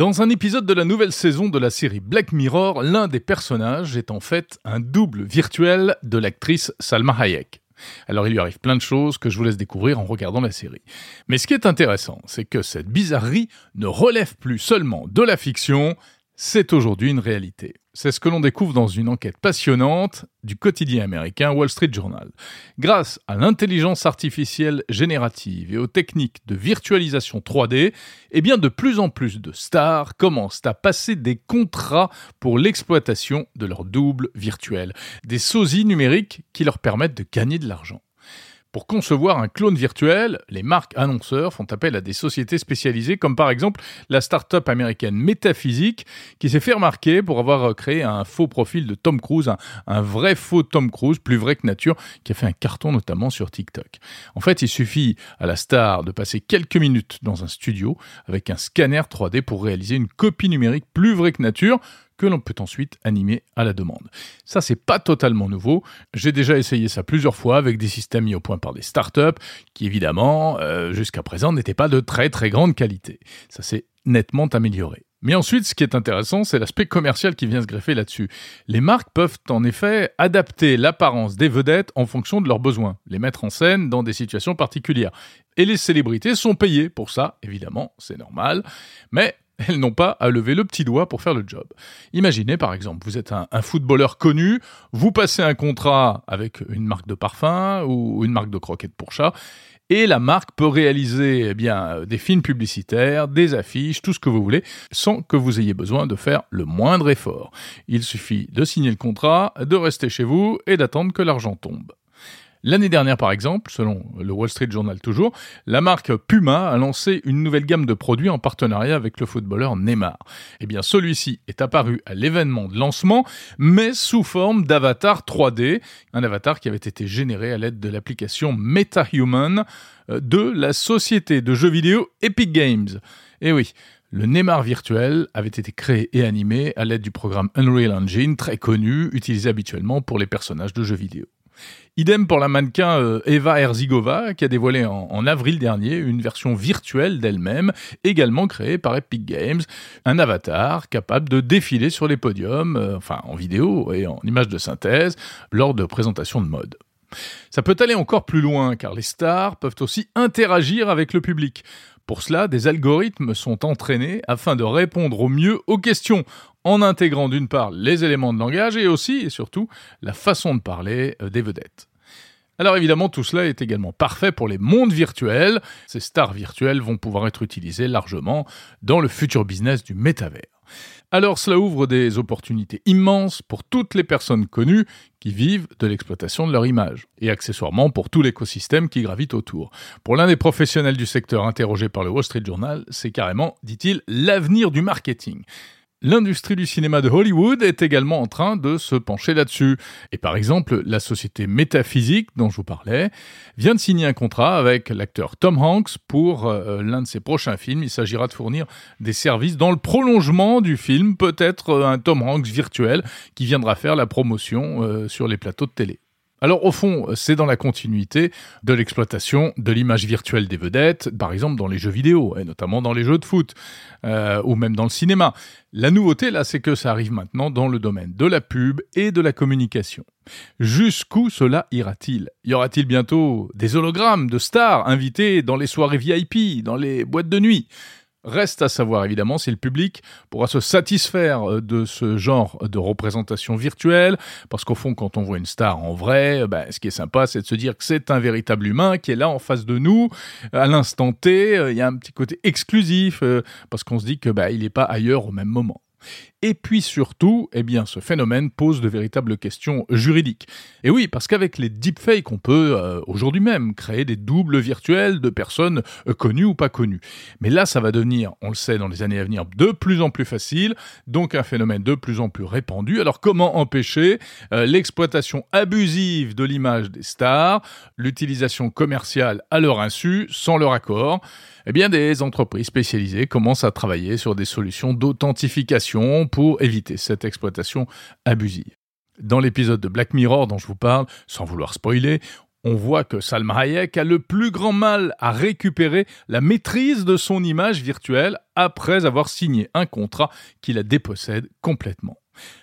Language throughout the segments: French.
Dans un épisode de la nouvelle saison de la série Black Mirror, l'un des personnages est en fait un double virtuel de l'actrice Salma Hayek. Alors il lui arrive plein de choses que je vous laisse découvrir en regardant la série. Mais ce qui est intéressant, c'est que cette bizarrerie ne relève plus seulement de la fiction, c'est aujourd'hui une réalité. C'est ce que l'on découvre dans une enquête passionnante du quotidien américain Wall Street Journal. Grâce à l'intelligence artificielle générative et aux techniques de virtualisation 3D, eh bien de plus en plus de stars commencent à passer des contrats pour l'exploitation de leur double virtuel, des sosies numériques qui leur permettent de gagner de l'argent. Pour concevoir un clone virtuel, les marques annonceurs font appel à des sociétés spécialisées comme par exemple la start-up américaine Metaphysique qui s'est fait remarquer pour avoir créé un faux profil de Tom Cruise, un, vrai faux Tom Cruise, plus vrai que nature, qui a fait un carton notamment sur TikTok. En fait, il suffit à la star de passer quelques minutes dans un studio avec un scanner 3D pour réaliser une copie numérique plus vraie que nature que l'on peut ensuite animer à la demande. Ça, c'est pas totalement nouveau. J'ai déjà essayé ça plusieurs fois avec des systèmes mis au point par des startups qui, évidemment, euh, jusqu'à présent, n'étaient pas de très très grande qualité. Ça s'est nettement amélioré. Mais ensuite, ce qui est intéressant, c'est l'aspect commercial qui vient se greffer là-dessus. Les marques peuvent en effet adapter l'apparence des vedettes en fonction de leurs besoins, les mettre en scène dans des situations particulières. Et les célébrités sont payées pour ça, évidemment, c'est normal. Mais elles n'ont pas à lever le petit doigt pour faire le job. Imaginez par exemple, vous êtes un, footballeur connu, vous passez un contrat avec une marque de parfum ou une marque de croquettes pour chat, et la marque peut réaliser eh bien, des films publicitaires, des affiches, tout ce que vous voulez, sans que vous ayez besoin de faire le moindre effort. Il suffit de signer le contrat, de rester chez vous et d'attendre que l'argent tombe. L'année dernière, par exemple, selon le Wall Street Journal toujours, la marque Puma a lancé une nouvelle gamme de produits en partenariat avec le footballeur Neymar. Eh bien, celui-ci est apparu à l'événement de lancement, mais sous forme d'avatar 3D, un avatar qui avait été généré à l'aide de l'application MetaHuman euh, de la société de jeux vidéo Epic Games. Eh oui, le Neymar virtuel avait été créé et animé à l'aide du programme Unreal Engine, très connu, utilisé habituellement pour les personnages de jeux vidéo. Idem pour la mannequin euh, Eva Herzigova, qui a dévoilé en, avril dernier une version virtuelle d'elle-même, également créée par Epic Games, un avatar capable de défiler sur les podiums, euh, enfin en vidéo et en images de synthèse, lors de présentations de mode. Ça peut aller encore plus loin, car les stars peuvent aussi interagir avec le public. Pour cela, des algorithmes sont entraînés afin de répondre au mieux aux questions, en intégrant d'une part les éléments de langage et aussi et surtout la façon de parler euh, des vedettes. Alors évidemment, tout cela est également parfait pour les mondes virtuels. Ces stars virtuelles vont pouvoir être utilisées largement dans le futur business du métavers. Alors cela ouvre des opportunités immenses pour toutes les personnes connues qui vivent de l'exploitation de leur image, et accessoirement pour tout l'écosystème qui gravite autour. Pour l'un des professionnels du secteur interrogé par le Wall Street Journal, c'est carrément, dit-il, l'avenir du marketing. L'industrie du cinéma de Hollywood est également en train de se pencher là-dessus. Et par exemple, la société Métaphysique dont je vous parlais vient de signer un contrat avec l'acteur Tom Hanks pour euh, l'un de ses prochains films. Il s'agira de fournir des services dans le prolongement du film, peut-être euh, un Tom Hanks virtuel qui viendra faire la promotion euh, sur les plateaux de télé. Alors au fond, c'est dans la continuité de l'exploitation de l'image virtuelle des vedettes, par exemple dans les jeux vidéo, et notamment dans les jeux de foot, euh, ou même dans le cinéma. La nouveauté là, c'est que ça arrive maintenant dans le domaine de la pub et de la communication. Jusqu'où cela ira-t-il? Y aura-t-il bientôt des hologrammes de stars invités dans les soirées VIP, dans les boîtes de nuit? Reste à savoir évidemment si le public pourra se satisfaire euh, de ce genre de représentation virtuelle, parce qu'au fond, quand on voit une star en vrai, ben, ce qui est sympa, c'est de se dire que c'est un véritable humain qui est là en face de nous, à l'instant T. Euh, il y a un petit côté exclusif, euh, parce qu'on se dit que ben, il n'est pas ailleurs au même moment. Et puis surtout, eh bien, ce phénomène pose de véritables questions juridiques. Et oui, parce qu'avec les deepfakes, on peut euh, aujourd'hui même créer des doubles virtuels de personnes euh, connues ou pas connues. Mais là, ça va devenir, on le sait, dans les années à venir, de plus en plus facile, donc un phénomène de plus en plus répandu. Alors comment empêcher euh, l'exploitation abusive de l'image des stars, l'utilisation commerciale à leur insu, sans leur accord? Eh bien, des entreprises spécialisées commencent à travailler sur des solutions d'authentification pour éviter cette exploitation abusive. Dans l'épisode de Black Mirror dont je vous parle, sans vouloir spoiler, on voit que Salma Hayek a le plus grand mal à récupérer la maîtrise de son image virtuelle après avoir signé un contrat qui la dépossède complètement.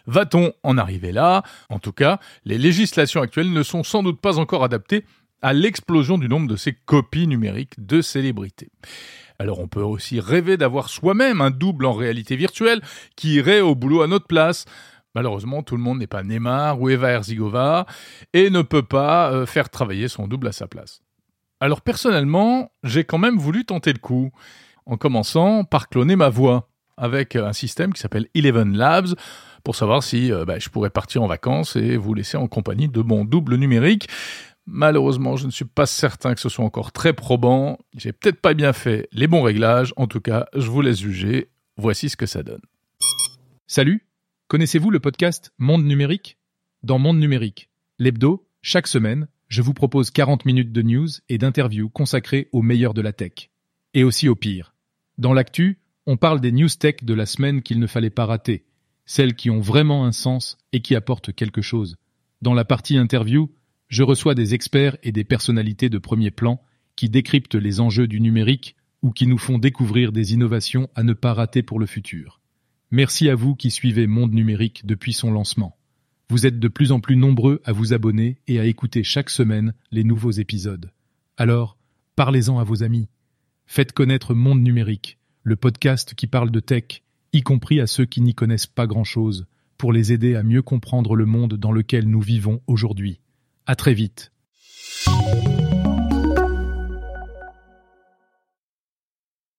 Va-t-on en arriver là? En tout cas, les législations actuelles ne sont sans doute pas encore adaptées à l'explosion du nombre de ces copies numériques de célébrités. Alors on peut aussi rêver d'avoir soi-même un double en réalité virtuelle qui irait au boulot à notre place. Malheureusement, tout le monde n'est pas Neymar ou Eva Herzigova et ne peut pas euh, faire travailler son double à sa place. Alors personnellement, j'ai quand même voulu tenter le coup, en commençant par cloner ma voix avec un système qui s'appelle Eleven Labs pour savoir si euh, bah, je pourrais partir en vacances et vous laisser en compagnie de mon double numérique. Malheureusement, je ne suis pas certain que ce soit encore très probant. J'ai peut-être pas bien fait les bons réglages. En tout cas, je vous laisse juger. Voici ce que ça donne. Salut Connaissez-vous le podcast Monde numérique? Dans Monde numérique, l'hebdo, chaque semaine, je vous propose 40 minutes de news et d'interviews consacrées au meilleur de la tech. Et aussi au pire. Dans l'actu, on parle des news tech de la semaine qu'il ne fallait pas rater, celles qui ont vraiment un sens et qui apportent quelque chose. Dans la partie interview, je reçois des experts et des personnalités de premier plan qui décryptent les enjeux du numérique ou qui nous font découvrir des innovations à ne pas rater pour le futur. Merci à vous qui suivez Monde Numérique depuis son lancement. Vous êtes de plus en plus nombreux à vous abonner et à écouter chaque semaine les nouveaux épisodes. Alors, parlez-en à vos amis. Faites connaître Monde Numérique, le podcast qui parle de tech, y compris à ceux qui n'y connaissent pas grand-chose, pour les aider à mieux comprendre le monde dans lequel nous vivons aujourd'hui. À très vite.